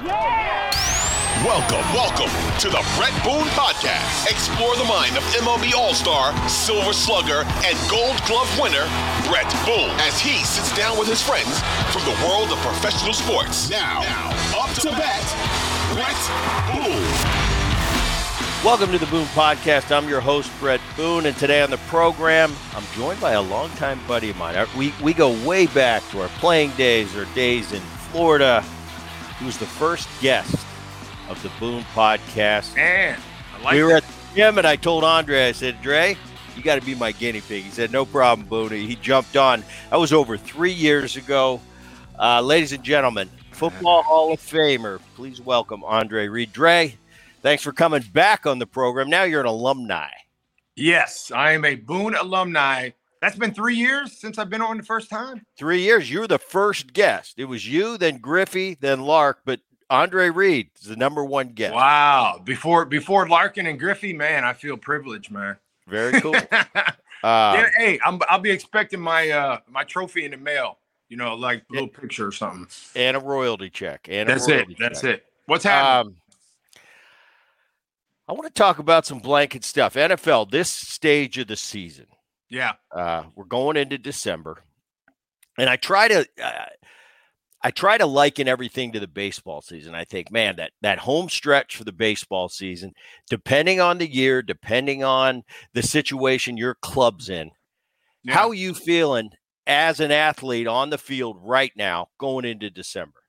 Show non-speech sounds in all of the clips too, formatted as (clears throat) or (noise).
Welcome, welcome to the Bret Boone Podcast. Explore the mind of MLB All Star, Silver Slugger, and Gold Glove winner, Bret Boone, as he sits down with his friends from the world of professional sports. Now, now up to bat, Bret Boone. Welcome to the Boone Podcast. I'm your host, Bret Boone, and today on the program, I'm joined by a longtime buddy of mine. Uh, we, we go way back to our playing days or days in Florida. He was the first guest of the Boone Podcast. Man, I like we were that. at the gym, and I told Andre, I said, Dre, you got to be my guinea pig. He said, no problem, Boone. He jumped on. That was over three years ago. Uh, ladies and gentlemen, Football Hall of Famer, please welcome Andre Reed. Dre, Thanks for coming back on the program. Now you're an alumni. Yes, I am a Boone alumni. That's been three years since I've been on the first time. Three years. You're the first guest. It was you, then Griffey, then Lark, but Andre Reed is the number one guest. Wow. Before before Larkin and Griffey, man, I feel privileged, man. Very cool. (laughs) uh, yeah, hey, i will be expecting my uh my trophy in the mail. You know, like a little picture or something, and a royalty check. And that's it. Check. That's it. What's happening? Um, I want to talk about some blanket stuff. NFL, this stage of the season. Yeah. Uh, we're going into December. And I try to uh, I try to liken everything to the baseball season. I think, man, that that home stretch for the baseball season, depending on the year, depending on the situation your club's in, yeah. how are you feeling as an athlete on the field right now going into December?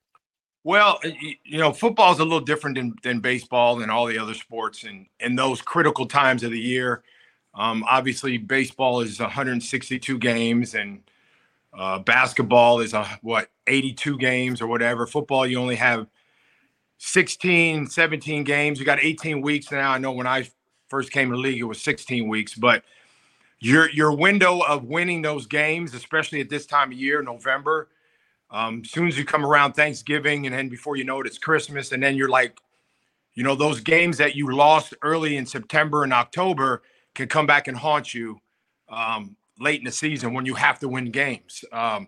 Well, you know, football is a little different than, than baseball and all the other sports, and in those critical times of the year. Um, obviously, baseball is 162 games, and uh, basketball is a, what 82 games or whatever. Football, you only have 16, 17 games. You got 18 weeks now. I know when I first came to the league, it was 16 weeks, but your your window of winning those games, especially at this time of year, November um, soon as you come around Thanksgiving, and then before you know it, it's Christmas, and then you're like, you know, those games that you lost early in September and October can come back and haunt you um, late in the season when you have to win games. Um,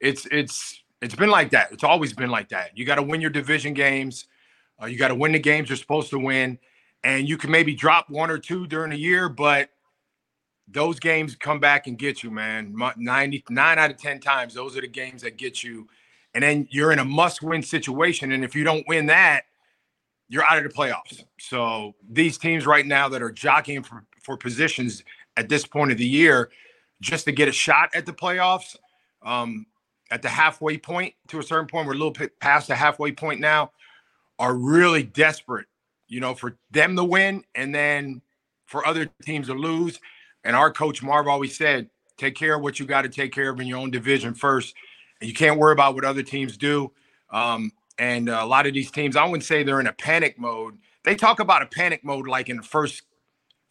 it's it's it's been like that. It's always been like that. You got to win your division games. Uh, you got to win the games you're supposed to win, and you can maybe drop one or two during the year, but those games come back and get you, man. 99 out of 10 times, those are the games that get you. And then you're in a must win situation. And if you don't win that, you're out of the playoffs. So these teams right now that are jockeying for, for positions at this point of the year, just to get a shot at the playoffs, um, at the halfway point to a certain point, we're a little bit past the halfway point now, are really desperate, you know, for them to win and then for other teams to lose and our coach Marv always said, take care of what you got to take care of in your own division first. You can't worry about what other teams do. Um, and a lot of these teams, I wouldn't say they're in a panic mode. They talk about a panic mode like in the first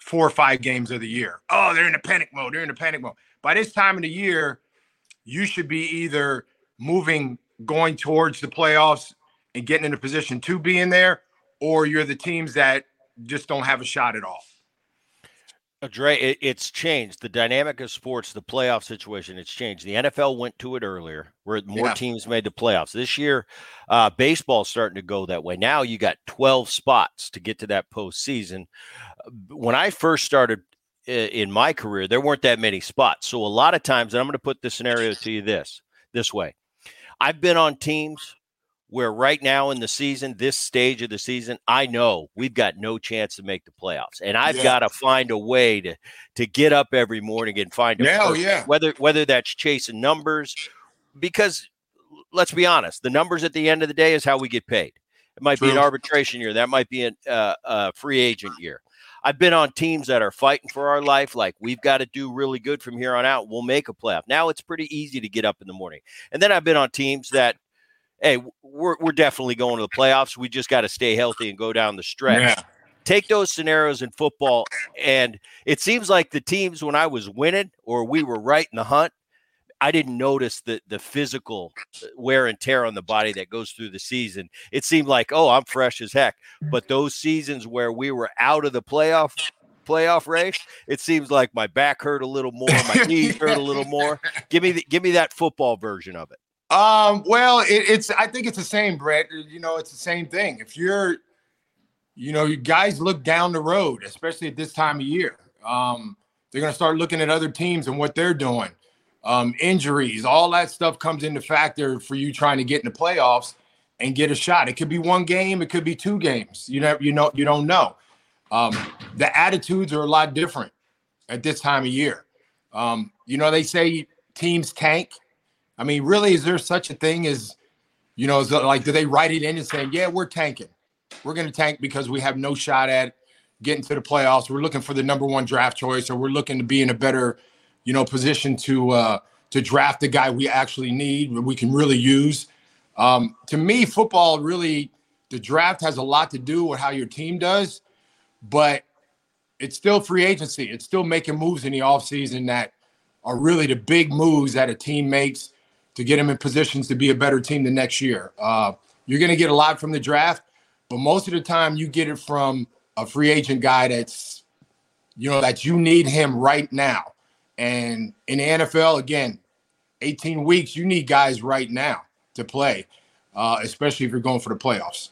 four or five games of the year. Oh, they're in a panic mode. They're in a panic mode. By this time of the year, you should be either moving, going towards the playoffs and getting in a position to be in there, or you're the teams that just don't have a shot at all. Dre, it, it's changed. The dynamic of sports, the playoff situation, it's changed. The NFL went to it earlier, where more yeah. teams made the playoffs. This year, uh, baseball's starting to go that way. Now you got 12 spots to get to that postseason. When I first started in my career, there weren't that many spots. So a lot of times, and I'm going to put the scenario to you this this way: I've been on teams where right now in the season, this stage of the season, I know we've got no chance to make the playoffs, and I've yeah. got to find a way to to get up every morning and find a yeah, oh, yeah. whether whether that's chasing numbers, because let's be honest, the numbers at the end of the day is how we get paid. It might True. be an arbitration year, that might be a uh, uh, free agent year. I've been on teams that are fighting for our life, like we've got to do really good from here on out. We'll make a playoff. Now it's pretty easy to get up in the morning, and then I've been on teams that hey, we're we're definitely going to the playoffs. We just got to stay healthy and go down the stretch. Yeah. Take those scenarios in football, and it seems like the teams when I was winning or we were right in the hunt, I didn't notice the the physical uh, wear and tear on the body that goes through the season. It seemed like, oh, I'm fresh as heck. But those seasons where we were out of the playoff playoff race, it seems like my back hurt a little more, my (laughs) knees hurt a little more. Give me the, give me that football version of it. Um, well, it, it's I think it's the same, Bret. You know, it's the same thing. If you're, you know, you guys look down the road, especially at this time of year. Um, they're gonna start looking at other teams and what they're doing. Um, injuries, all that stuff comes into factor for you trying to get in the playoffs and get a shot. It could be one game, it could be two games. You know, you know, you don't know. Um, the attitudes are a lot different at this time of year. Um, you know, they say teams tank. I mean, really, is there such a thing as, you know, like, do they write it in and say, yeah, we're tanking? We're going to tank because we have no shot at getting to the playoffs. We're looking for the number one draft choice, or we're looking to be in a better, you know, position to uh, to draft the guy we actually need, we can really use. Um, to me, football really, the draft has a lot to do with how your team does, but it's still free agency. It's still making moves in the offseason that are really the big moves that a team makes to get them in positions to be a better team the next year. Uh, you're going to get a lot from the draft, but most of the time you get it from a free agent guy that's, you know, that you need him right now. And in the NFL, again, 18 weeks, you need guys right now to play, uh, especially if you're going for the playoffs.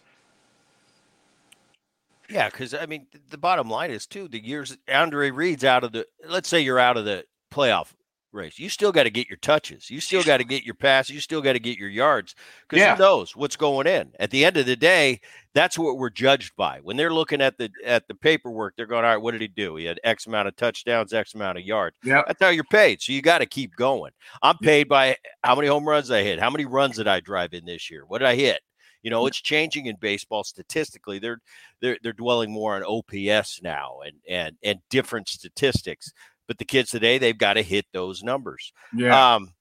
Yeah, because I mean, the bottom line is too the years Andre Reed's out of the. Let's say you're out of the playoff race. You still got to get your touches. You still got to get your passes. You still got to get your yards. Because yeah. who knows what's going in? At the end of the day, that's what we're judged by. When they're looking at the at the paperwork, they're going, "All right, what did he do? He had X amount of touchdowns, X amount of yards." Yeah, that's how you're paid. So you got to keep going. I'm paid by how many home runs I hit, how many runs did I drive in this year, what did I hit? You know, it's changing in baseball statistically. They're they're they're dwelling more on OPS now and and and different statistics. But the kids today, they've got to hit those numbers. Yeah. Um,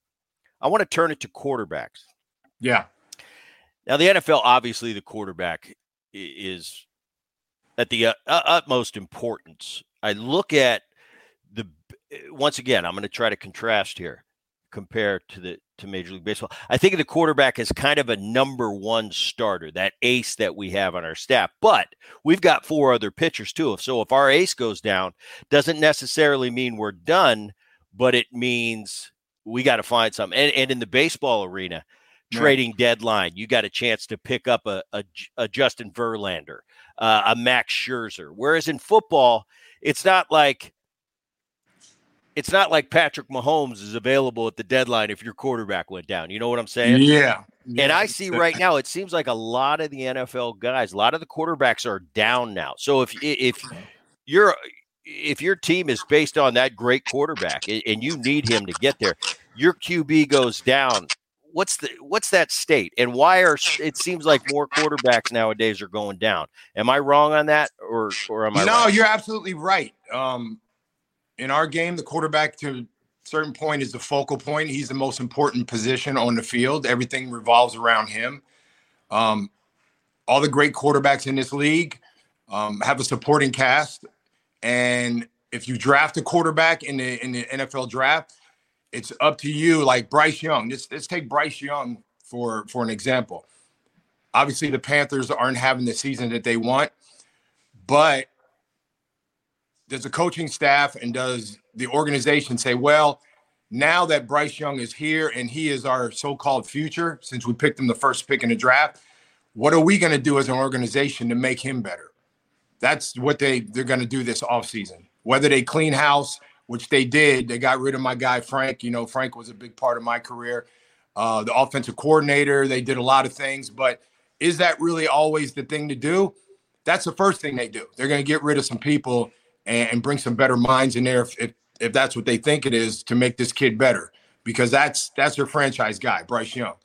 I want to turn it to quarterbacks. Yeah. Now the NFL, obviously, the quarterback is at the uh, utmost importance. I look at the once again. I'm going to try to contrast here compare to the to Major League Baseball. I think the quarterback is kind of a number one starter, that ace that we have on our staff. But we've got four other pitchers too. So if our ace goes down, doesn't necessarily mean we're done, but it means we got to find something. And, and in the baseball arena, trading deadline, you got a chance to pick up a, a, a Justin Verlander, uh, a Max Scherzer. Whereas in football, it's not like it's not like Patrick Mahomes is available at the deadline if your quarterback went down. You know what I'm saying? Yeah. And I see right now, it seems like a lot of the NFL guys, a lot of the quarterbacks are down now. So if if you're if your team is based on that great quarterback and you need him to get there, your QB goes down. What's the what's that state? And why are it seems like more quarterbacks nowadays are going down? Am I wrong on that, or or am I? No, right? you're absolutely right. Um, in our game, the quarterback to a certain point is the focal point. He's the most important position on the field. Everything revolves around him. Um, all the great quarterbacks in this league um, have a supporting cast, and if you draft a quarterback in the in the NFL draft, it's up to you. Like Bryce Young, let's let's take Bryce Young for for an example. Obviously, the Panthers aren't having the season that they want, but does the coaching staff and does the organization say, well, now that Bryce Young is here and he is our so-called future, since we picked him the first pick in the draft, what are we going to do as an organization to make him better? That's what they they're going to do this offseason. Whether they clean house, which they did, they got rid of my guy Frank. You know, Frank was a big part of my career. Uh, the offensive coordinator, they did a lot of things, but is that really always the thing to do? That's the first thing they do. They're going to get rid of some people and, and bring some better minds in there if, if, if that's what they think it is to make this kid better because that's that's their franchise guy, Bryce Young.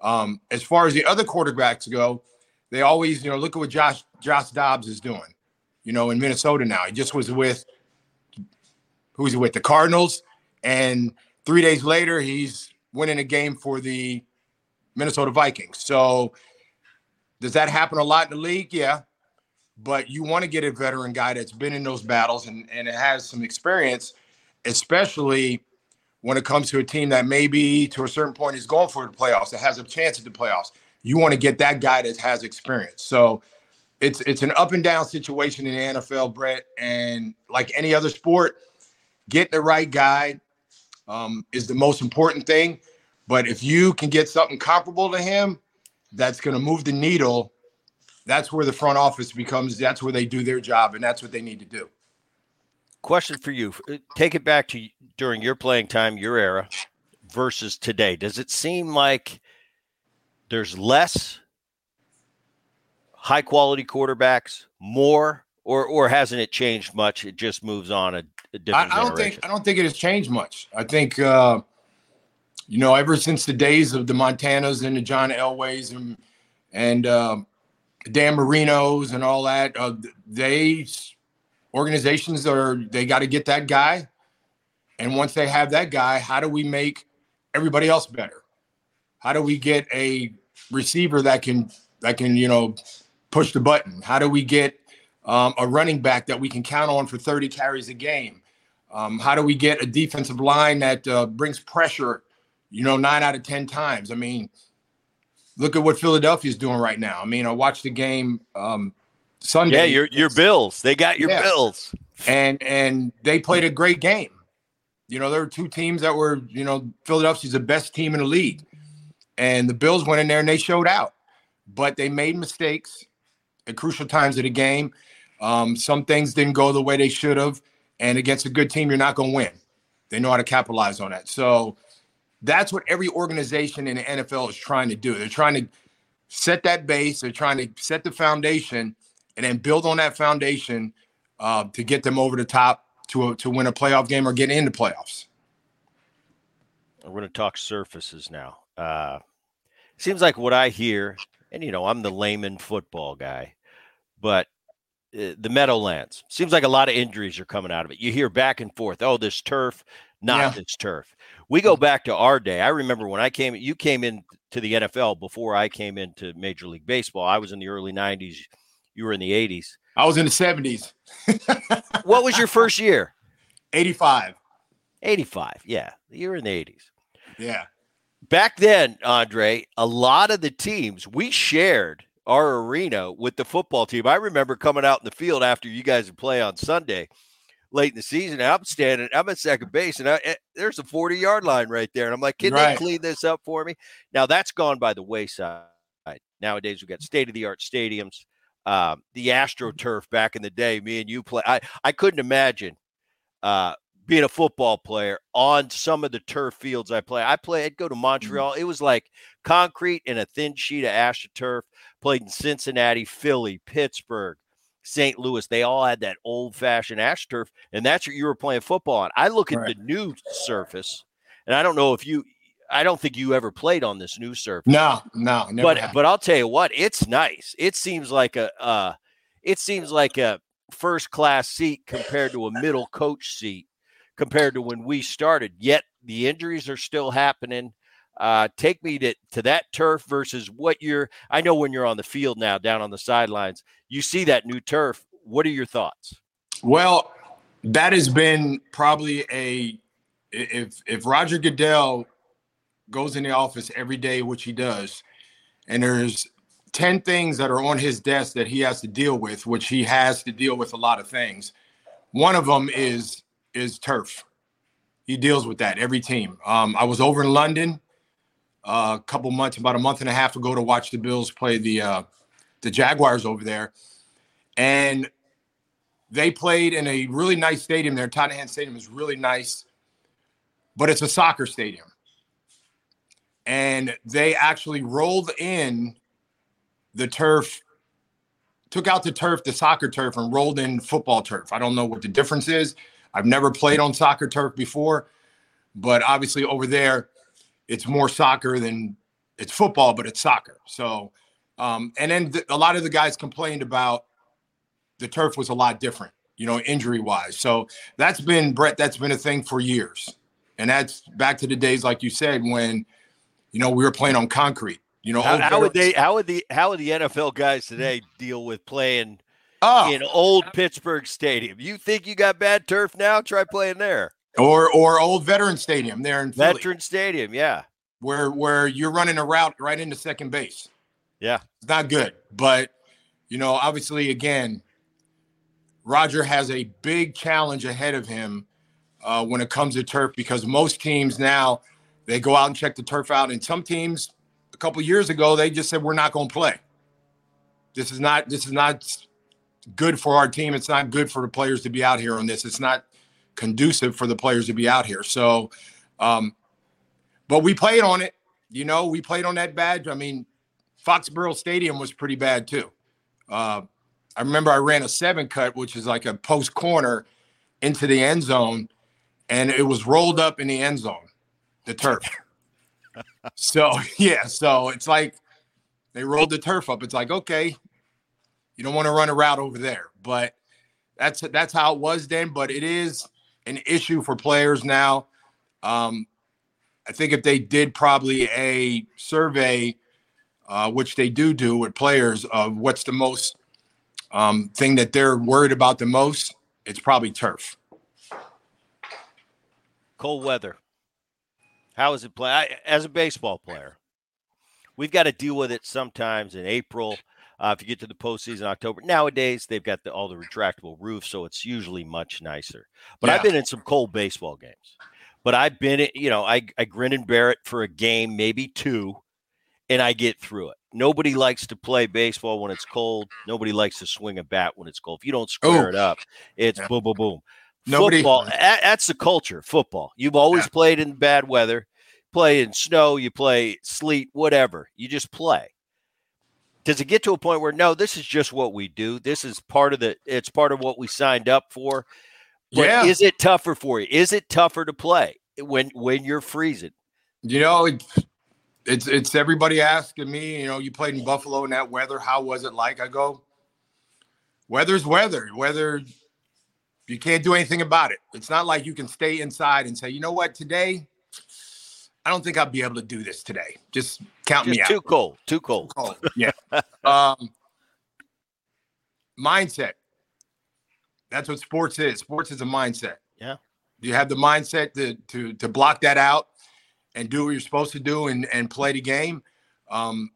Um, as far as the other quarterbacks go, they always you know look at what Josh Josh Dobbs is doing. You know, in Minnesota now, he just was with who's he with the Cardinals, and three days later he's winning a game for the Minnesota Vikings. So does that happen a lot in the league? Yeah, but you want to get a veteran guy that's been in those battles and, and has some experience, especially when it comes to a team that maybe to a certain point is going for the playoffs, that has a chance at the playoffs. You want to get that guy that has experience. So it's it's an up and down situation in the NFL, Bret. And like any other sport, getting the right guy um, is the most important thing. But if you can get something comparable to him, that's going to move the needle. That's where the front office becomes. That's where they do their job, and that's what they need to do. Question for you: uh, Take it back to during your playing time, your era, versus today. Does it seem like there's less high quality quarterbacks, more, or or hasn't it changed much? It just moves on a, a different. I, I don't think I don't think it has changed much. I think uh, you know ever since the days of the Montanas and the John Elways and and uh, Dan Marinos and all that, uh, they organizations are they got to get that guy, and once they have that guy, how do we make everybody else better? How do we get a receiver that can that can you know push the button? How do we get um, a running back that we can count on for 30 carries a game? Um, how do we get a defensive line that uh, brings pressure, you know, nine out of 10 times? I mean, look at what Philadelphia is doing right now. I mean, I watched the game um, Sunday. Yeah, your your Bills. They got your yeah. Bills. And and they played a great game. You know, there were two teams that were, you know, Philadelphia's the best team in the league. And the Bills went in there and they showed out. But they made mistakes at crucial times of the game. Um, some things didn't go the way they should have. And against a good team, you're not going to win. They know how to capitalize on that. So that's what every organization in the NFL is trying to do. They're trying to set that base, they're trying to set the foundation, and then build on that foundation uh, to get them over the top to, a, to win a playoff game or get into playoffs. We're going to talk surfaces now. Uh, seems like what I hear, and you know, I'm the layman football guy, but uh, the Meadowlands seems like a lot of injuries are coming out of it. You hear back and forth. Oh, this turf, not yeah. this turf. We go mm-hmm. back to our day. I remember when I came, you came in to the NFL before I came into Major League Baseball. I was in the early 90s. You were in the 80s. I was in the 70s. what was your (laughs) first year? 85. 85. Yeah. You were in the 80s. Yeah. Back then, Andre, a lot of the teams we shared our arena with the football team. I remember coming out in the field after you guys would play on Sunday late in the season. I'm standing, I'm at second base, and I, eh, there's a 40 yard line right there. And I'm like, can right. they clean this up for me? Now that's gone by the wayside. Nowadays, we've got state of the art stadiums. Um, the AstroTurf back in the day, me and you play. I, I couldn't imagine uh, being a football player on some of the turf fields I play. I play, I'd go to mm-hmm. Montreal. It was like concrete and a thin sheet of AstroTurf. Played in Cincinnati, Philly, Pittsburgh, St. Louis. They all had that old fashioned AstroTurf, and that's what you were playing football on. I look at right. the new surface, and I don't know if you, I don't think you ever played on this new surface. No, no, but have. but I'll tell you what, it's nice. It seems like a, uh, it seems like a first class seat compared to a middle coach seat compared to when we started. Yet the injuries are still happening. Uh, take me to, to that turf versus what you're. I know when you're on the field now, down on the sidelines, you see that new turf. What are your thoughts? Well, that has been probably a if if Roger Goodell goes in the office every day, which he does, and there's 10 things that are on his desk that he has to deal with, which he has to deal with a lot of things. One of them is is turf. He deals with that every team. Um, I was over in London a couple months, about a month and a half ago, to watch the Bills play the uh, the Jaguars over there, and they played in a really nice stadium there. Tottenham Stadium is really nice, but it's a soccer stadium, and they actually rolled in the turf took out the turf, the soccer turf, and rolled in football turf. I don't know what the difference is. I've never played on soccer turf before, but obviously over there, it's more soccer than it's football, but it's soccer. So, um, and then th- a lot of the guys complained about the turf was a lot different, you know, injury wise. So that's been Bret. That's been a thing for years, and that's back to the days, like you said, when you know we were playing on concrete. You know, how, how would they? How would the? How would the NFL guys today deal with playing? Oh. in old Pittsburgh Stadium. You think you got bad turf now? Try playing there. Or or old Veteran Stadium there in Philly, Veteran Stadium, yeah. Where where you're running a route right into second base. Yeah. It's not good. But you know, obviously again, Roger has a big challenge ahead of him uh, when it comes to turf because most teams now They go out and check the turf out. And some teams, a couple years ago, they just said we're not going to play. This is not. This is not good for our team. It's not good for the players to be out here on this. It's not conducive for the players to be out here. So, um, but we played on it. You know, we played on that badge. I mean, Foxborough Stadium was pretty bad too. Uh, I remember I ran a seven cut, which is like a post corner into the end zone, and it was rolled up in the end zone, the turf. (laughs) so yeah, so it's like they rolled the turf up. It's like okay, you don't want to run a route over there, but that's that's how it was then. But it is an issue for players now. Um, I think if they did probably a survey, uh, which they do do with players, of what's the most um, thing that they're worried about the most, it's probably turf. Cold weather. How is it play? I, as a baseball player, we've got to deal with it sometimes in April. Uh, if you get to the postseason October, nowadays they've got the, all the retractable roofs, so it's usually much nicer. But yeah. I've been in some cold baseball games. But I've been, you know, I, I grin and bear it for a game, maybe two, and I get through it. Nobody likes to play baseball when it's cold. Nobody likes to swing a bat when it's cold. If you don't square Ooh. it up, it's yeah. boom, boom, boom. Nobody, football, that's the culture. Football. You've always yeah. played in bad weather, play in snow, you play sleet, whatever. You just play. Does it get to a point where no, this is just what we do? This is part of the. It's part of what we signed up for. But yeah. Is it tougher for you? Is it tougher to play when when you're freezing? You know, it's it's it's everybody asking me. You know, you played in Buffalo in that weather. How was it like? I go, weather's weather. Weather, you can't do anything about it. It's not like you can stay inside and say, you know what, today, I don't think I'll be able to do this today. Just count Just me out. Too cold. Too cold. Too cold. Yeah. (laughs) um, mindset. That's what sports is. Sports is a mindset. Yeah. Do you have the mindset to to to block that out and do what you're supposed to do and and play the game. Um,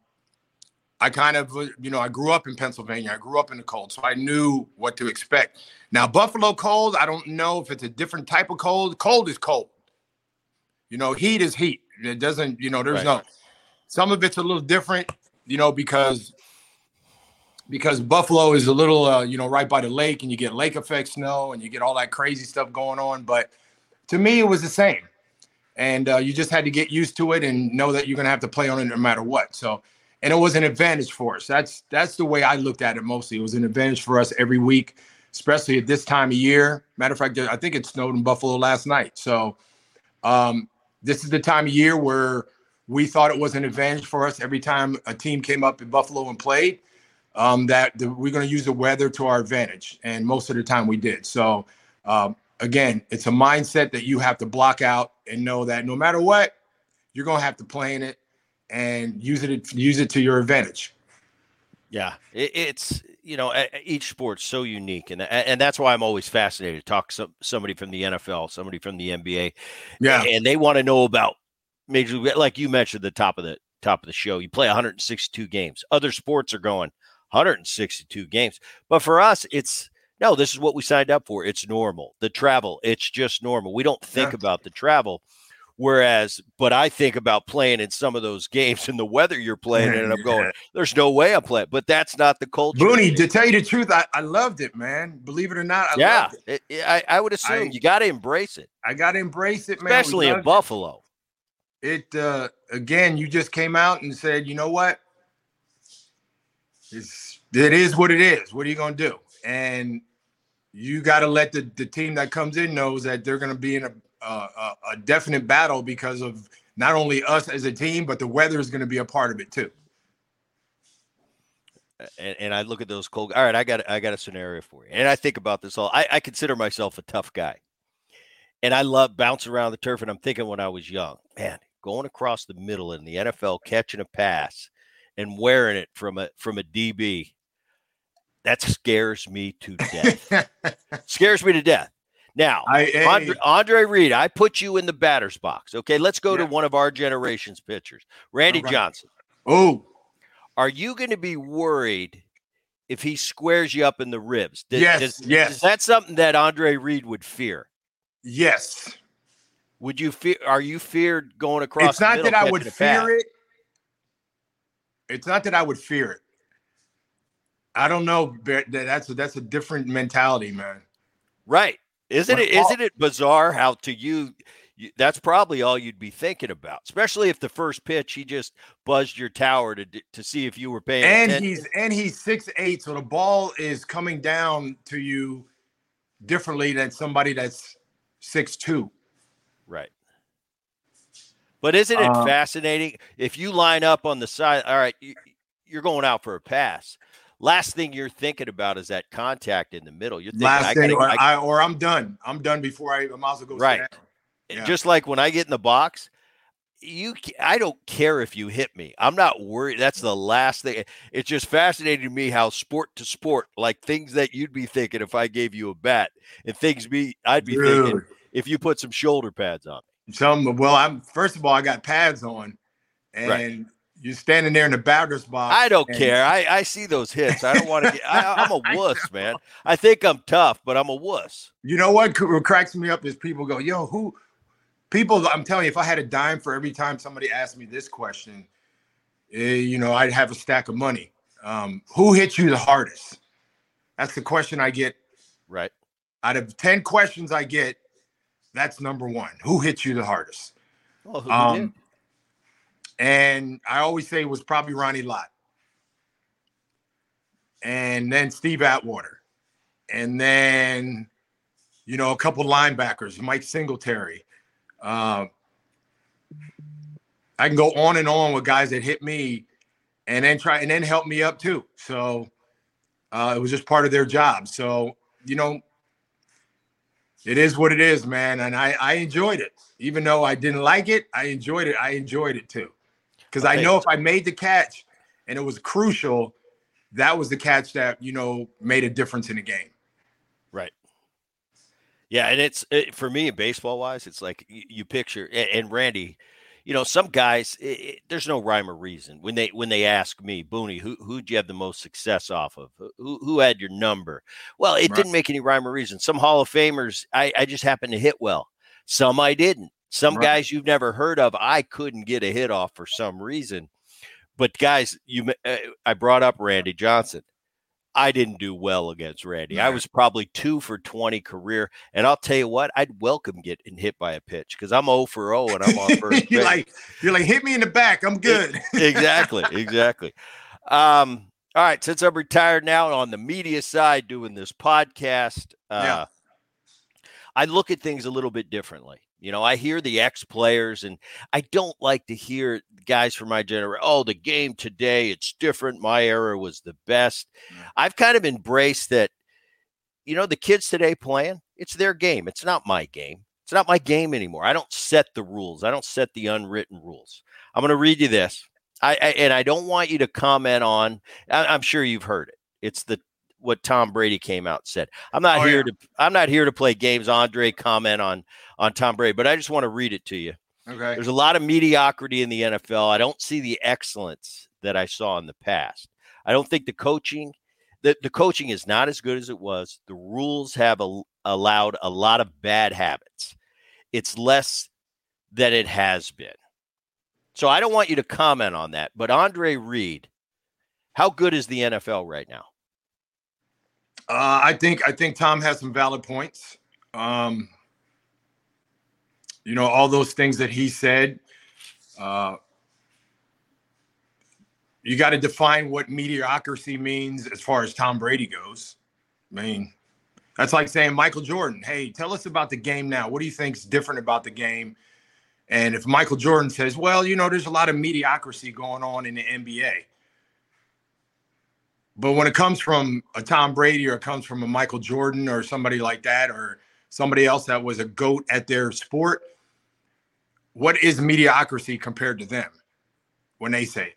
I kind of you know I grew up in Pennsylvania. I grew up in the cold, so I knew what to expect. Now Buffalo cold, I don't know if it's a different type of cold. Cold is cold. You know, heat is heat. It doesn't. You know, there's right. no. Some of it's a little different. You know, because because Buffalo is a little, uh, you know, right by the lake, and you get lake effect snow, and you get all that crazy stuff going on. But to me, it was the same, and uh, you just had to get used to it and know that you're going to have to play on it no matter what. So, and it was an advantage for us. That's that's the way I looked at it mostly. It was an advantage for us every week, especially at this time of year. Matter of fact, I think it snowed in Buffalo last night. So, um, this is the time of year where we thought it was an advantage for us every time a team came up in Buffalo and played um, that the, we're going to use the weather to our advantage. And most of the time we did. So, um, again, it's a mindset that you have to block out and know that no matter what, you're going to have to play in it and use it use it to your advantage. Yeah, it, it's you know each sport's so unique, and and that's why I'm always fascinated to talk to somebody from the NFL, somebody from the NBA, yeah, and they want to know about major league. like you mentioned the top of the top of the show. You play 162 games. Other sports are going 162 games. But for us, it's no, this is what we signed up for. It's normal. The travel, it's just normal. We don't think yeah. about the travel. Whereas, but I think about playing in some of those games and the weather you're (laughs) playing in, and I'm going, there's no way I'm playing. But that's not the culture. Booney, to tell you the truth, I, I loved it, man. Believe it or not, I yeah, it. It, I, I would assume I, you got to embrace it. I got to embrace it, man. Especially in Buffalo. It, it uh, again, you just came out and said, you know what? It's it is what it is. What are you going to do? And you got to let the, the team that comes in knows that they're going to be in a, a, a definite battle because of not only us as a team, but the weather is going to be a part of it too. And, and, I look at those cold. All right, I got I got a scenario for you, and I think about this all. I, I consider myself a tough guy, and I love bouncing around the turf. And I'm thinking when I was young, man, going across the middle in the NFL, catching a pass, and wearing it from a from a DB that scares me to death. (laughs) scares me to death. Now, I, Andre, Andre, Reed, I put you in the batter's box. Okay, let's go yeah. to one of our generation's pitchers, Randy right. Johnson. Oh, are you going to be worried if he squares you up in the ribs? Does, yes, does, yes. Is that something that Andre Reed would fear? Yes, Would you fear? Are you feared going across? It's not that I would fear it. It's not that I would fear it. I don't know. That's a, that's a different mentality, man. Right? Isn't it? Isn't it bizarre how to you? That's probably all you'd be thinking about, especially if the first pitch he just buzzed your tower to to see if you were paying. And attention. he's and he's six eight, so the ball is coming down to you differently than somebody that's six two. Right. But isn't it uh, fascinating if you line up on the side? All right, you, you're going out for a pass last thing you're thinking about is that contact in the middle. You're thinking, last thing, or, I, or I'm done. I'm done before I, I might as well go. Right. Yeah. Just like when I get in the box, you I don't care if you hit me. I'm not worried. That's the last thing. It's just fascinating to me how sport to sport, like things that you'd be thinking if I gave you a bat, and things be I'd be Dude. thinking if you put some shoulder pads on. Some well, I'm first of all I got pads on, and right. You're standing there in the batter's box. I don't care. I, I see those hits. I don't want to get. I, am a (laughs) wuss, man. I think I'm tough, but I'm a wuss. You know what? What cracks me up is people go, "Yo, who?" People, I'm telling you, if I had a dime for every time somebody asked me this question, eh, you know, I'd have a stack of money. Um, who hit you the hardest? That's the question I get. Right. Out of ten questions I get, that's number one. Who hit you the hardest? Well, um, and I always say it was probably Ronnie Lott. And then Steve Atwater. And then, you know, a couple linebackers, Mike Singletary. Uh, I can go on and on with guys that hit me and then try and then help me up too. So uh, it was just part of their job. So, you know, it is what it is, man. And I, I enjoyed it. Even though I didn't like it, I enjoyed it. I enjoyed it too because I know if I made the catch and it was crucial, that was the catch that you know made a difference in the game. Right. Yeah, and it's it, for me, baseball wise, it's like you, you picture and, and, Randy. You know, some guys, it, it, there's no rhyme or reason when they when they ask me, Booney, who who'd you have the most success off of? Who who had your number? Well, it right. didn't make any rhyme or reason. Some Hall of Famers, I I just happened to hit well. Some I didn't. Some right. guys you've never heard of, I couldn't get a hit off for some reason. But guys, you uh, I brought up Randy Johnson. I didn't do well against Randy. I was probably two for 20 career. And I'll tell you what, I'd welcome getting hit by a pitch because I'm 0 for 0 and I'm on (laughs) first. you're like, you're like, hit me in the back. I'm good. exactly. (laughs) Exactly. Um, all right. Since I'm retired now on the media side doing this podcast, uh, yeah. I look at things a little bit differently. You know, I hear the ex players, and I don't like to hear guys from my generation. Oh, the game today, it's different. My era was the best. Mm. I've kind of embraced that. You know, the kids today playing, it's their game. It's not my game. It's not my game anymore. I don't set the rules. I don't set the unwritten rules. I'm going to read you this. I, I, and I don't want you to comment on. I, am sure you've heard it. It's the what Tom Brady came out and said. I'm not oh, here yeah. to I'm not here to play games. Andre comment on on Tom Brady, but I just want to read it to you. Okay. There's a lot of mediocrity in the NFL. I don't see the excellence that I saw in the past. I don't think the coaching the, the coaching is not as good as it was. The rules have a, allowed a lot of bad habits. It's less than it has been. So I don't want you to comment on that, but Andre Reed, how good is the NFL right now? Uh, I think I think Tom has some valid points. Um, you know, all those things that he said. Uh, you got to define what mediocrity means as far as Tom Brady goes. I mean, that's like saying Michael Jordan. Hey, tell us about the game now. What do you think's different about the game? And if Michael Jordan says, "Well, you know, there's a lot of mediocrity going on in the NBA," But when it comes from a Tom Brady or it comes from a Michael Jordan or somebody like that or somebody else that was a goat at their sport, what is mediocrity compared to them when they say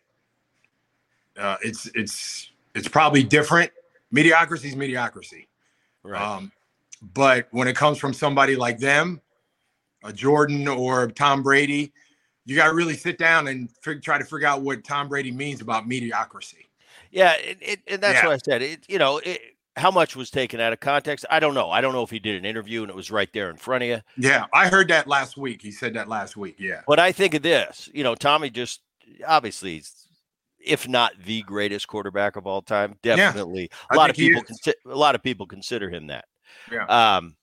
it? Uh, it's it's it's probably different. Mediocrity is mediocrity. Right. Um, but when it comes from somebody like them, a Jordan or Tom Brady, you got to really sit down and try to figure out what Tom Brady means about mediocrity. Yeah, it, it, and that's yeah. what I said. It, you know, it, how much was taken out of context? I don't know. I don't know if he did an interview and it was right there in front of you. Yeah, I heard that last week. He said that last week. Yeah. But I think of this. You know, Tommy just obviously, if not the greatest quarterback of all time, definitely Yeah, a lot of people. Consi- a lot of people consider him that. Yeah. Um,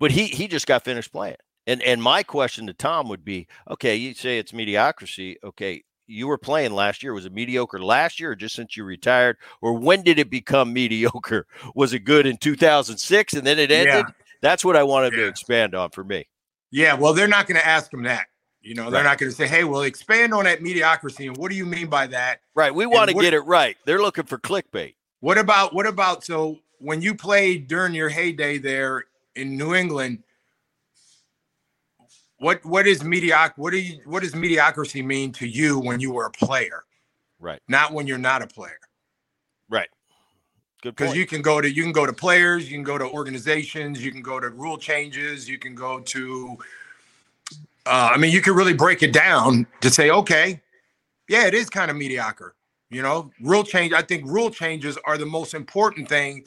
but he he just got finished playing. And and my question to Tom would be, okay, you say it's mediocrity. Okay, you were playing last year. Was it mediocre last year or just since you retired? Or when did it become (laughs) mediocre? Was it good in 2006 and then it ended? Yeah. That's what I wanted to expand on for me. Yeah, well, they're not going to ask him that. You know, they're Right. not going to say, "Hey, well, expand on that mediocrity." And what do you mean by that? Right. We want to get it right. They're looking for clickbait. What about what about so when you played during your heyday there in New England? What what is medioc? What do you what does mediocrity mean to you when you were a player, Right. not when you're not a player? Right. Good Because you can go to you can go to players, you can go to organizations, you can go to rule changes, you can go to. Uh, I mean, you can really break it down to say, okay, yeah, it is kind of mediocre. You know, rule change. I think rule changes are the most important thing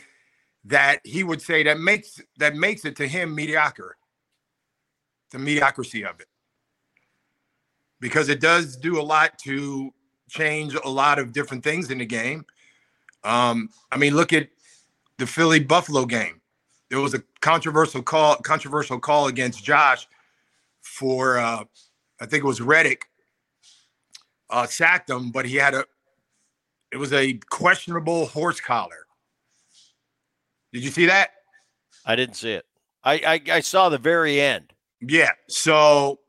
that he would say that makes that makes it to him mediocre. The mediocrity of it, because it does do a lot to change a lot of different things in the game. Um, I mean, look at the Philly Buffalo game. There was a controversial call, controversial call against Josh for uh, I think it was Reddick uh, sacked him, but he had a it was a questionable horse collar. Did you see that? I didn't see it. I, I I saw the very end. Yeah. So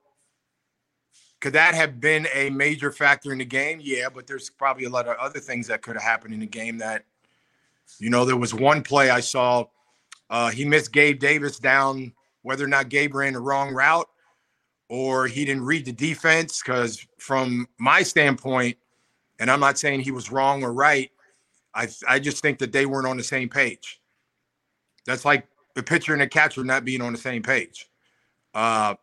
could that have been a major factor in the game? Yeah, but there's probably a lot of other things that could have happened in the game that, you know, there was one play I saw. Uh, he missed Gabe Davis down, whether or not Gabe ran the wrong route or he didn't read the defense. Because from my standpoint, and I'm not saying he was wrong or right, I I just think that they weren't on the same page. That's like the pitcher and the catcher not being on the same page. Uh,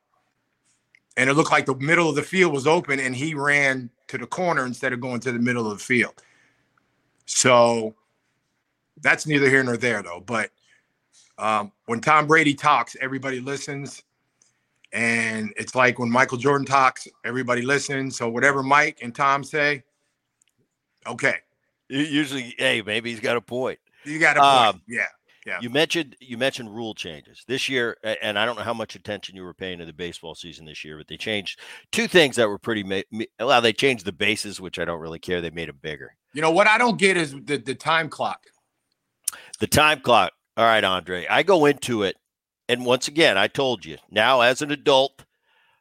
and it looked like the middle of the field was open and he ran to the corner instead of going to the middle of the field. So that's neither here nor there, though. But um, when Tom Brady talks, everybody listens. And it's like when Michael Jordan talks, everybody listens. So whatever Mike and Tom say, okay, Usually, hey, maybe he's got a point. you got a point. Um, yeah. Yeah. You mentioned you mentioned rule changes this year, and I don't know how much attention you were paying to the baseball season this year, but they changed two things that were pretty. Ma- well, they changed the bases, which I don't really care. They made them bigger. You know what I don't get is the, the time clock. The time clock. All right, Andre. I go into it, and once again, I told you now as an adult,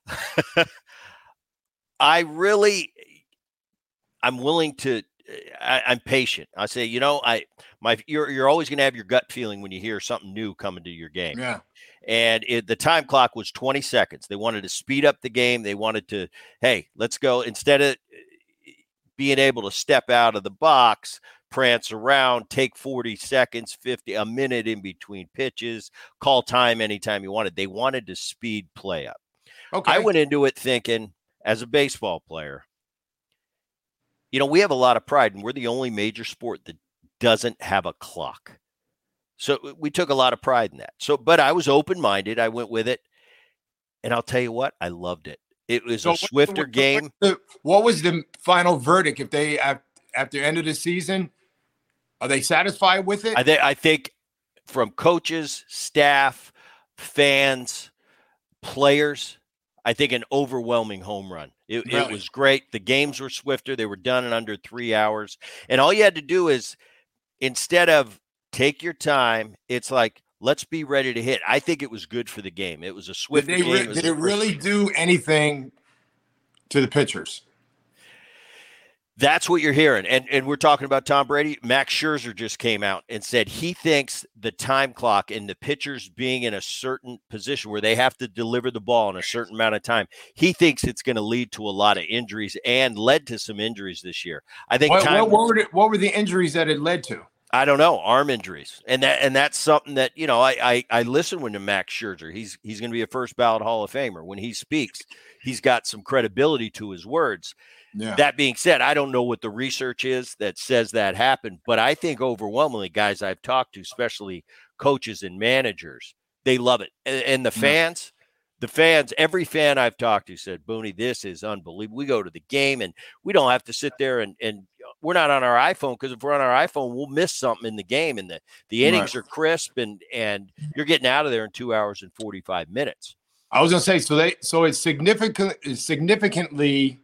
(laughs) I really, I'm willing to. I, I'm patient. I say, you know, I my you're you're always going to have your gut feeling when you hear something new coming to your game. Yeah. and it, the time clock was 20 seconds. They wanted to speed up the game. They wanted to, hey, let's go instead of uh, being able to step out of the box, prance around, take 40 seconds, 50, a minute in between pitches, call time anytime you wanted. They wanted to speed play up. Okay. I went into it thinking, as a baseball player, you know, we have a lot of pride, and we're the only major sport that doesn't have a clock. So we took a lot of pride in that. So, but I was open minded. I went with it, and I'll tell you what, I loved it. It was So a swifter what- game. the- what was the final verdict if they at, at the end of the season are they satisfied with it I think I think from coaches, staff, fans, players, I think an overwhelming home run. It, it was great. The games were swifter. They were done in under three hours. And all you had to do is instead of take your time, it's like let's be ready to hit. I think it was good for the game. It was a did, swifter they game. re- did it really do anything to the pitchers That's what you're hearing. And and we're talking about Tom Brady. Max Scherzer just came out and said he thinks the time clock and the pitchers being in a certain position where they have to deliver the ball in a certain amount of time, he thinks it's going to lead to a lot of injuries and led to some injuries this year. I think what, time what, what were the, what were the injuries that it led to I don't know, arm injuries. And that and that's something that, you know, I I, I listen when to Max Scherzer. He's he's going to be a first ballot Hall of Famer. When he speaks, he's got some credibility to his words. Yeah. That being said, I don't know what the research is that says that happened, but I think overwhelmingly, guys I've talked to, especially coaches and managers, they love it. And, and the fans, the fans, every fan I've talked to said, Booney, this is unbelievable. We go to the game and we don't have to sit there and, and uh, we're not on our iPhone because if we're on our iPhone, we'll miss something in the game. And the, the innings right. are crisp and and you're getting out of there in two hours and 45 minutes. I was gonna say, so they so it's significant significantly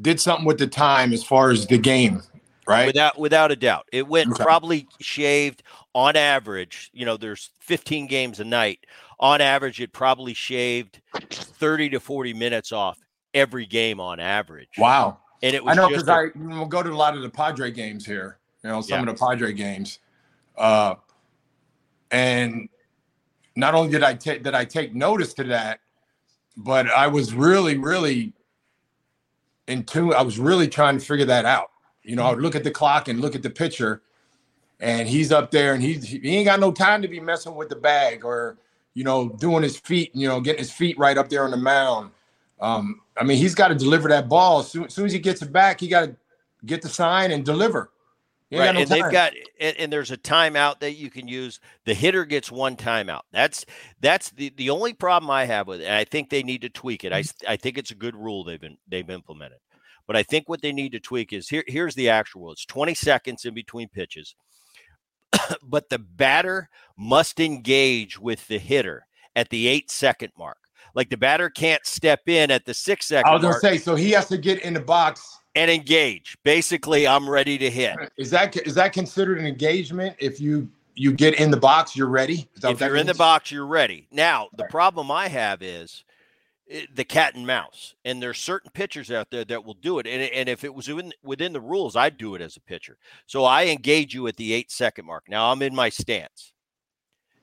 did something with the time as far as the game, right? Without without a doubt. It went okay. probably shaved on average, you know, there's 15 games a night. On average, it probably shaved 30 to 40 minutes off every game on average. Wow. And it was I know because I will go to a lot of the Padre games here, you know, some yeah. of the Padre games. Uh, and not only did I take did I take notice to that, but I was really, really in tune. I was really trying to figure that out. You know, I would look at the clock and look at the picture and he's up there and he's he ain't got no time to be messing with the bag or you know doing his feet you know getting his feet right up there on the mound um, i mean he's got to deliver that ball as soon, as soon, as he gets it back he got to get the sign and deliver right, no and time. they've got and, and, there's a timeout that you can use. The hitter gets one timeout. That's that's the the only problem i have with it and i think they need to tweak it. I mm-hmm. i think it's a good rule they've been they've implemented. But i think what they need to tweak is here here's the actual it's 20 seconds in between pitches. (coughs) But the batter must engage with the hitter at the eight second mark. Like the batter can't step in at the six second. I was gonna say, so he has to get in the box and engage. Basically, I'm ready to hit. Is that is that considered an engagement? If you you get in the box, you're ready. if you're in the box, you're ready. Now, the problem I have is Eh, the cat and mouse. And there's certain pitchers out there that will do it. And, and if it was within, within the rules, I'd do it as a pitcher. So I engage you at the eight second mark. Now I'm in my stance.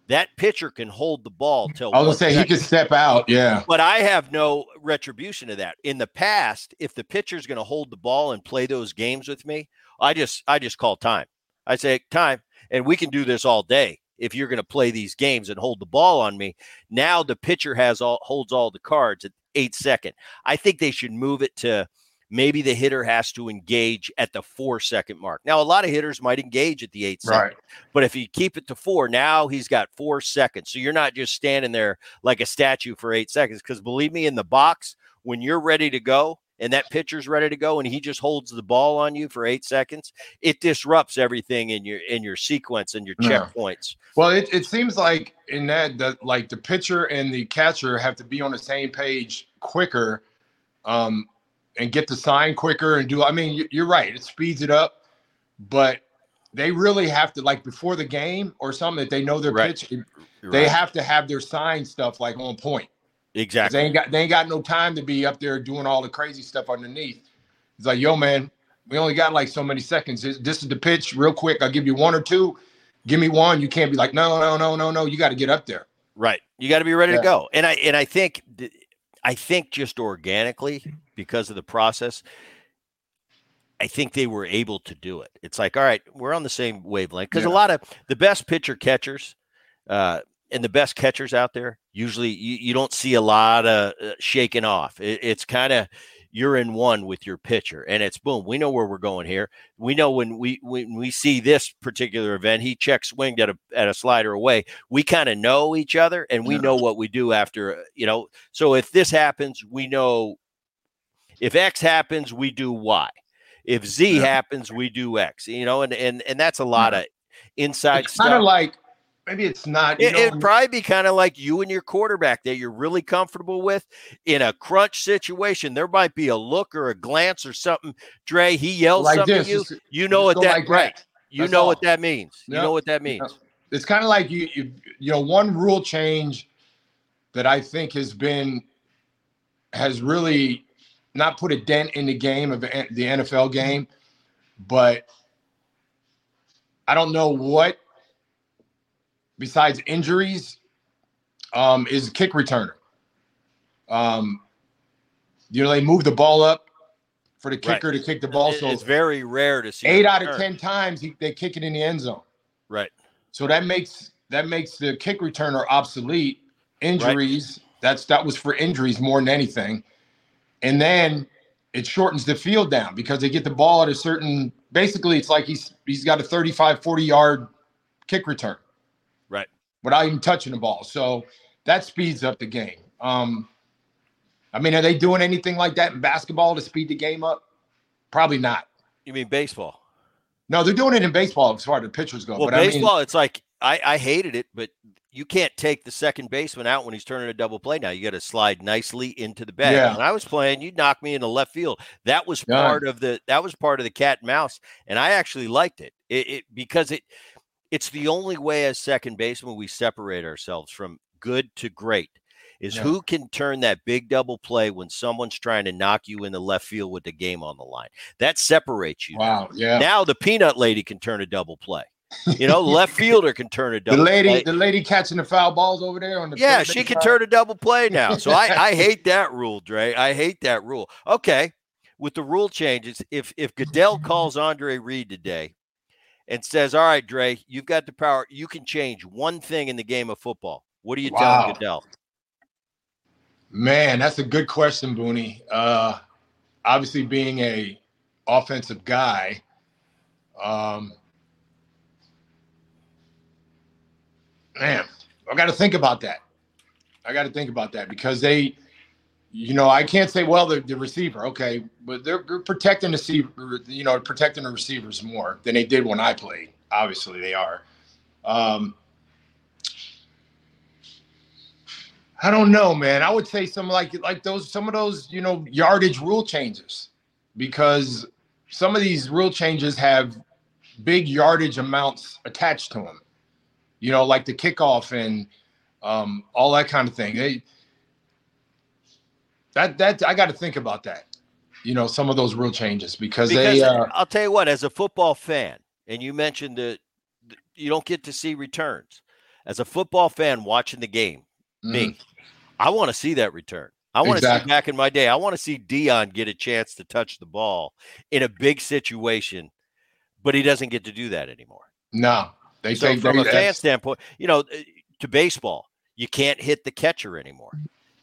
That pitcher can hold the ball till I was gonna say second. he can step out, yeah. But I have no retribution to that. In the past, if the pitcher's gonna hold the ball and play those games with me, I just I just call time. I say time, and we can do this all day if you're going to play these games and hold the ball on me. Now the pitcher has all holds all the cards at eight second. I think they should move it to maybe the hitter has to engage at the four second mark. Now, a lot of hitters might engage at the eight second, right. but if you keep it to four, now he's got four seconds. So you're not just standing there like a statue for eight seconds. Because believe me, in the box, when you're ready to go, and that pitcher's ready to go and he just holds the ball on you for eight seconds, it disrupts everything in your in your sequence and your checkpoints. Well, it, it seems like in that the like the pitcher and the catcher have to be on the same page quicker, um, and get the sign quicker and do. I mean, you're right; it speeds it up, but they really have to like before the game or something that they know their right. pitch. They right. have to have their sign stuff like on point. Exactly. They ain't got they ain't got no time to be up there doing all the crazy stuff underneath. It's like, yo, man, we only got like so many seconds. This is the pitch, real quick. I'll give you one or two. Give me one. You can't be like, no, no, no, no, no. You got to get up there. Right. You got to be ready yeah. to go. And I and I think I think just organically because of the process, I think they were able to do it. It's like, all right, we're on the same wavelength. Because yeah. a lot of the best pitcher catchers, uh, and the best catchers out there usually you, you don't see a lot of uh, shaking off. It, it's kind of you're in one with your pitcher and it's boom we know where we're going here. We know when we when we see this particular event he checks swinged at a at a slider away. We kind of know each other and we know what we do after uh, you know? So if this happens we know if x happens we do y if z yeah. happens we do x you know and and and that's a lot yeah. of inside it's kind of like maybe it's not. It, would probably be kind of like you and your quarterback that you're really comfortable with in a crunch situation. There might be a look or a glance or something. Dre, he yells like something this. you. Just, you know what that like right. That. You know all. what that means. Yep. You know what that means. It's kind of like you, you, you know, one rule change that I think has been has really not put a dent in the game of the NFL game, but I don't know what besides injuries, um, is kick returner. Um, you know, they move the ball up for the kicker right. to kick the ball. So it's very rare to see. Eight out of ten times he, they kick it in the end zone. Right. So that makes that makes the kick returner obsolete. Injuries. Right. That's that was for injuries more than anything. And then it shortens the field down because they get the ball at a certain basically it's like he's he's got a 35 40 yard kick return. Right. Without even touching the ball. So that speeds up the game. Um i mean are they doing anything like that in basketball to speed the game up? Probably not. You mean baseball? No they're doing it in baseball as far as the pitchers go well but baseball I mean, it's like I, I hated it, but you can't take the second baseman out when he's turning a double play. Now you got to slide nicely into the bag. Yeah. When I was playing, you'd knock me in the left field. That was yeah. part of the that was part of the cat and mouse, and I actually liked it. It, it because it it's the only way as second baseman we separate ourselves from good to great is yeah. who can turn that big double play when someone's trying to knock you in the left field with the game on the line. That separates you. Wow. Yeah. Now the peanut lady can turn a double play. You know, left fielder can turn a (laughs) double. The lady, play. the lady catching the foul balls over there on the. Yeah, she can turn a double play now. So I, I (laughs) hate that rule, Dre. I hate that rule. Okay, with the rule changes, if if Goodell calls Andre Reed today and says, "All right, Dre, you've got the power. You can change one thing in the game of football." What are you wow. telling Goodell? Man, that's a good question, Booney. Uh, obviously, being a offensive guy, um, man, I got to think about that. I got to think about that because they, you know, I can't say, well, the, the receiver, okay, but they're, protecting the receiver, you know, protecting the receivers more than they did when I played. Obviously, they are. Um, I don't know, man. I would say some like like those some of those you know yardage rule changes because some of these rule changes have big yardage amounts attached to them you know, like the kickoff and um, all that kind of thing. They, that that I got to think about that. You know, some of those real changes because, because they. Uh, I'll tell you what, as a football fan, and you mentioned that you don't get to see returns. As a football fan watching the game, mm. me, I want to see that return. I want to see back in my day. I want to see Deion get a chance to touch the ball in a big situation, but he doesn't get to do that anymore. No, they so from a fan standpoint, you know, eh, to baseball, you can't hit the catcher anymore.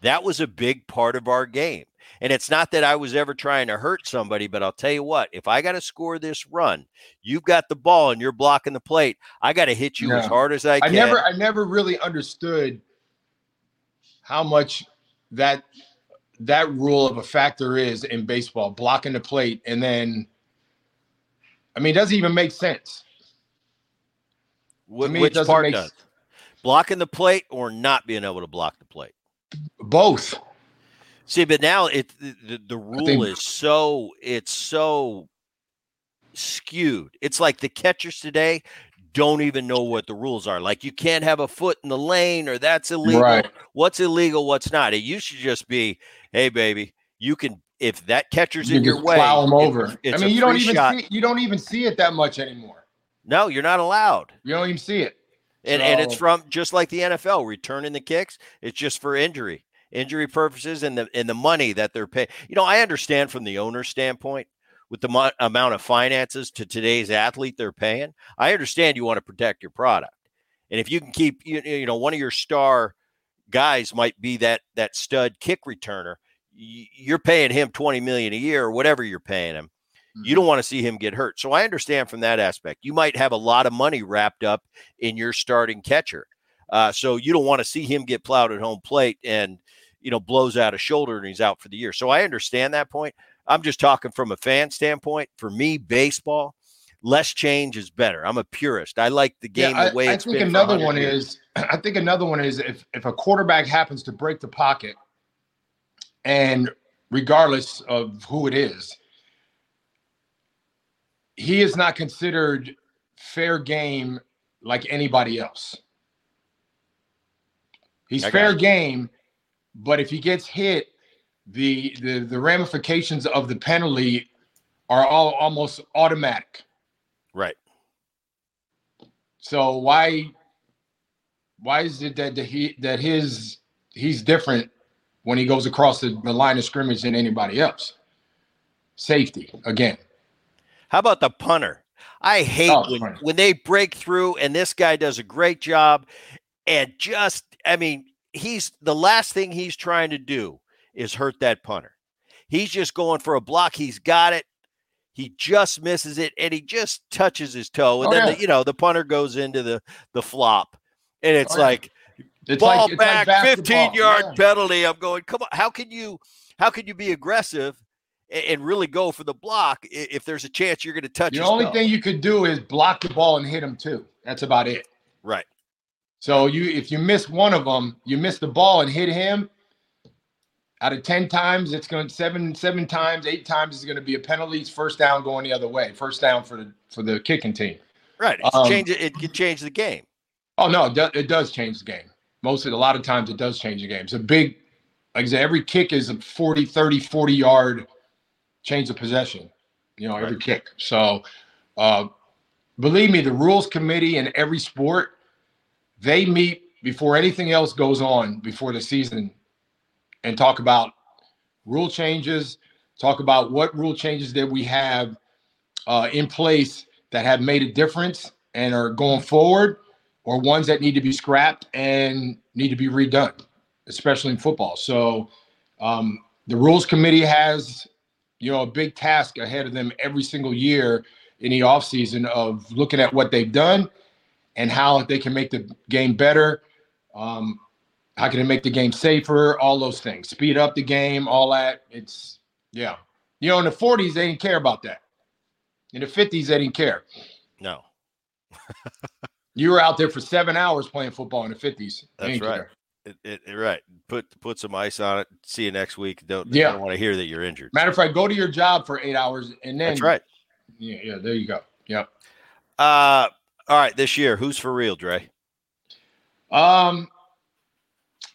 That was a big part of our game. And it's not that I was ever trying to hurt somebody, but I'll tell you what, if I got to score this run, you've got the ball and you're blocking the plate, I got to hit you as hard as I can. I never I never really understood how much that that rule of a factor is in baseball, blocking the plate and then I mean, it doesn't even make sense. Wh- which part does? Blocking the plate or not being able to block the plate? Both. See, but now it the, the rule think, is so it's so skewed. It's like the catchers today don't even know what the rules are. Like you can't have a foot in the lane or that's illegal. Right. What's illegal, what's not. It used to just be, hey baby, you can if that catcher's you in your way, plow them over. I mean, you don't even shot. see you don't even see it that much anymore. No, you're not allowed. You don't even see it. And, so, and it's from just like the NFL returning the kicks. It's just for injury, injury purposes, and the and the money that they're paying. You know, I understand from the owner standpoint with the mo- amount of finances to today's athlete they're paying. I understand you want to protect your product, and if you can keep you, you know one of your star guys might be that that stud kick returner, you're paying him twenty million a year or whatever you're paying him you don't mm-hmm. want to see him get hurt. So I understand from that aspect. You might have a lot of money wrapped up in your starting catcher. Uh, so you don't want to see him get plowed at home plate and you know blows out a shoulder and he's out for the year. So I understand that point. I'm just talking from a fan standpoint. For me, baseball, less change is better. I'm a purist. I like the game yeah, the way I, it's I think another one years. is (clears throat) I think another one is if if a quarterback happens to break the pocket and regardless of who it is, he is not considered fair game like anybody else. He's fair game, but if he gets hit, the, the the ramifications of the penalty are all almost automatic. Right. So why why is it that, that he that his he's different when he goes across the, the line of scrimmage than anybody else? Safety again. How about the punter? I hate oh, when, when they break through and this guy does a great job and just I mean, he's the last thing he's trying to do is hurt that punter. He's just going for a block. He's got it. He just misses it, and he just touches his toe, and oh, then yeah. the, you know the punter goes into the the flop, and it's oh, like it's ball like, back, like 15 yard yeah. penalty. I'm going, come on, how can you how can you be aggressive and really go for the block if there's a chance you're going to touch? The only thing you could do is block the ball and hit him too. That's about it. Right. So you if you miss one of them, you miss the ball and hit him. Out of ten times, it's going seven seven times, eight times is going to be a penalty. First down going the other way. First down for the for the kicking team. Right. It's um, change it. It can change the game. Oh no, it, do, it does change the game. Most of a lot of times it does change the game. It's a big, like I said, every kick is a 40, 30, 40 yard change of possession. You know, every right. kick. So, uh, believe me, the rules committee in every sport they meet before anything else goes on before the season and talk about rule changes, talk about what rule changes that we have uh, in place that have made a difference and are going forward, or ones that need to be scrapped and need to be redone, especially in football. So um, the rules committee has, you know, a big task ahead of them every single year in the offseason of looking at what they've done and how they can make the game better. Um, how can it make the game safer? All those things, speed up the game, all that. It's yeah. You know, in the 40s, they didn't care about that. In the 50s, they didn't care. No. you were out there for seven hours playing football in the 50s. That's right. It, it, it, right. Put put some ice on it. See you next week. Don't, yeah. don't want to hear that you're injured. Matter of fact, go to your job for eight hours and then. That's right. Yeah, yeah. There you go. Yep. Uh, all right, this year, who's for real, Dre? Um,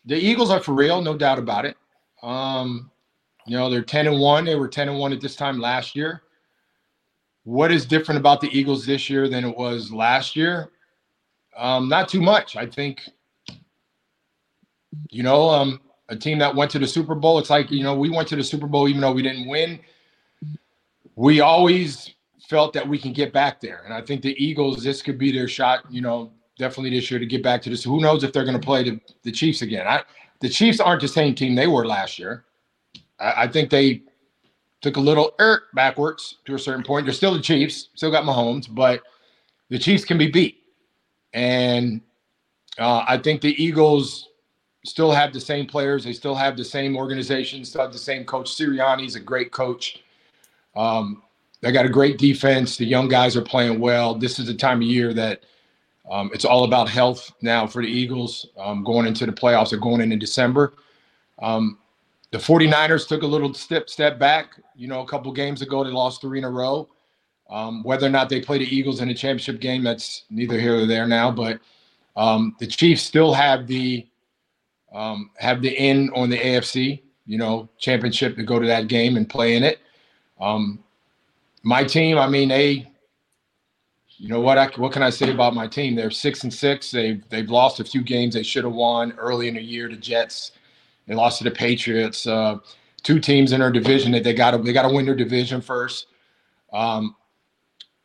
the Eagles are for real, no doubt about it. Um, you know, they're 10 and 1. They were 10 and 1 at this time last year. What is different about the Eagles this year than it was last year? Um, not too much. I think, you know, um, a team that went to the Super Bowl, it's like, you know, we went to the Super Bowl even though we didn't win. We always felt that we can get back there. And I think the Eagles, this could be their shot, you know, definitely this year to get back to this. Who knows if they're going to play the, the Chiefs again? I, the Chiefs aren't the same team they were last year. I, I think they took a little er, backwards to a certain point. They're still the Chiefs, still got Mahomes, but the Chiefs can be beat. And uh, I think the Eagles still have the same players. They still have the same organization, still have the same coach. Sirianni's a great coach. Um, they got a great defense. The young guys are playing well. This is the time of year that um, it's all about health now for the Eagles um, going into the playoffs or going into December. Um, the 49ers took a little step step back. You know, a couple games ago, they lost three in a row. Um, whether or not they play the Eagles in a championship game, that's neither here nor there now. But um, the Chiefs still have the um, have the in on the AFC, you know, championship to go to that game and play in it. Um, my team, I mean, they, you know what? I, what can I say about my team? They're six and six. They've they've lost a few games they should have won early in the year. The Jets, they lost to the Patriots. Uh, two teams in their division that they got to they got to win their division first. Um,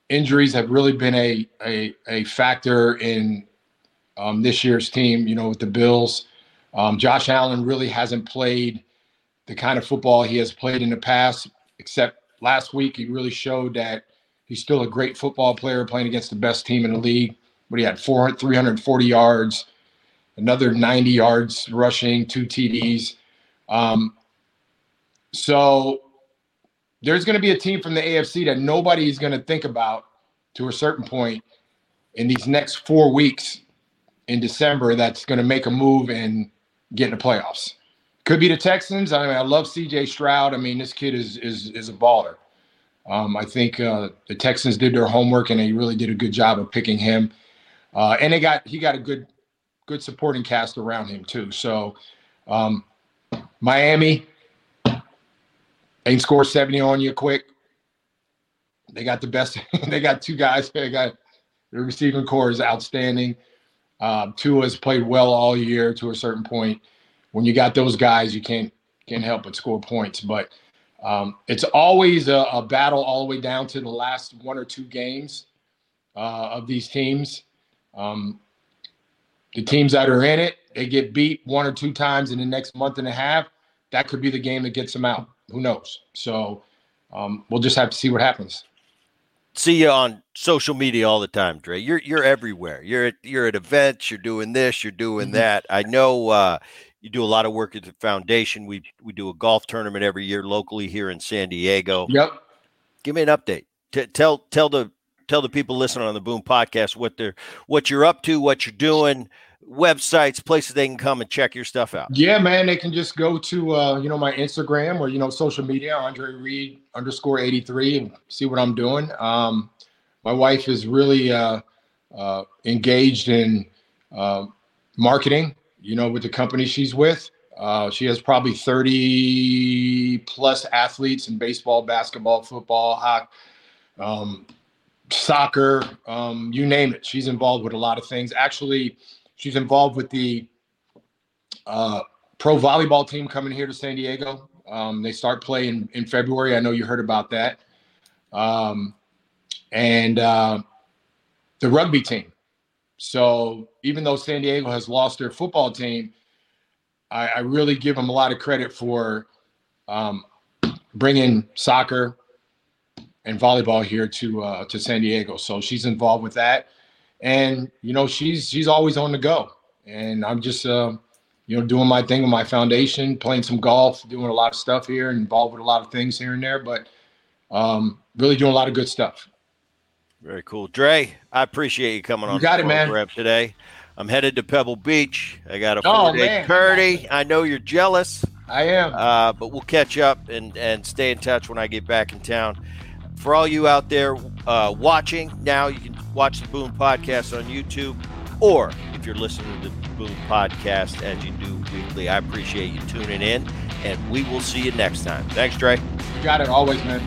injuries have really been a a, a factor in um, this year's team. You know, with the Bills, um, Josh Allen really hasn't played the kind of football he has played in the past, except last week he really showed that he's still a great football player playing against the best team in the league. But he had 400, 340 yards, another 90 yards rushing, two TDs. Um, so there's going to be a team from the AFC that nobody is going to think about to a certain point in these next four weeks in December that's going to make a move and get in the playoffs. Could be the Texans. I mean, I love C.J. Stroud. I mean, this kid is is is a baller. Um, I think uh, the Texans did their homework and they really did a good job of picking him. Uh, and they got he got a good good supporting cast around him too. So um, Miami ain't score 70 on you quick. They got the best. (laughs) they got two guys. They got the receiving corps is outstanding. Uh, Tua has played well all year to a certain point when you got those guys, you can't can't help but score points. But um, it's always a, a, battle all the way down to the last one or two games uh, of these teams. Um, the teams that are in it, they get beat one or two times in the next month and a half. That could be the game that gets them out. who knows? So um, we'll just have to see what happens. See you on social media all the time, Dre. You're you're everywhere. You're at you're at events. You're doing this. You're doing mm-hmm. that. I know uh, you do a lot of work at the foundation. We we do a golf tournament every year locally here in San Diego. Yep. Give me an update. T- tell tell the tell the people listening on the Boone Podcast what they're what you're up to, what you're doing websites, places they can come and check your stuff out? Yeah, man, they can just go to uh, you know my Instagram or you know social media, Andre Reed underscore eighty three, and see what I'm doing. Um, my wife is really uh, uh, engaged in uh, marketing. You know, with the company she's with. Uh, she has probably 30 plus athletes in baseball, basketball, football, hockey, um, soccer, um, you name it. She's involved with a lot of things. Actually, She's involved with the uh, pro volleyball team coming here to San Diego. Um, they start play in, in February. I know you heard about that. Um, and uh, the rugby team. So even though San Diego has lost their football team, I, I really give them a lot of credit for um, bringing soccer and volleyball here to uh, to San Diego. So she's involved with that and you know she's she's always on the go. And i'm just uh, you know doing my thing with my foundation playing some golf doing a lot of stuff here involved with a lot of things here and there but um, really doing a lot of good stuff. Very cool. Dre i appreciate you coming on got the it man. today. I'm headed to pebble beach. I got a oh, day curdy i know you're jealous. I am. Uh, but we'll catch up and and stay in touch when i get back in town for all you out there uh, watching now you can watch the Boone Podcast on YouTube, or if you're listening to the Boone Podcast as you do weekly, I appreciate you tuning in, and we will see you next time. Thanks, Dre. You got it always, man.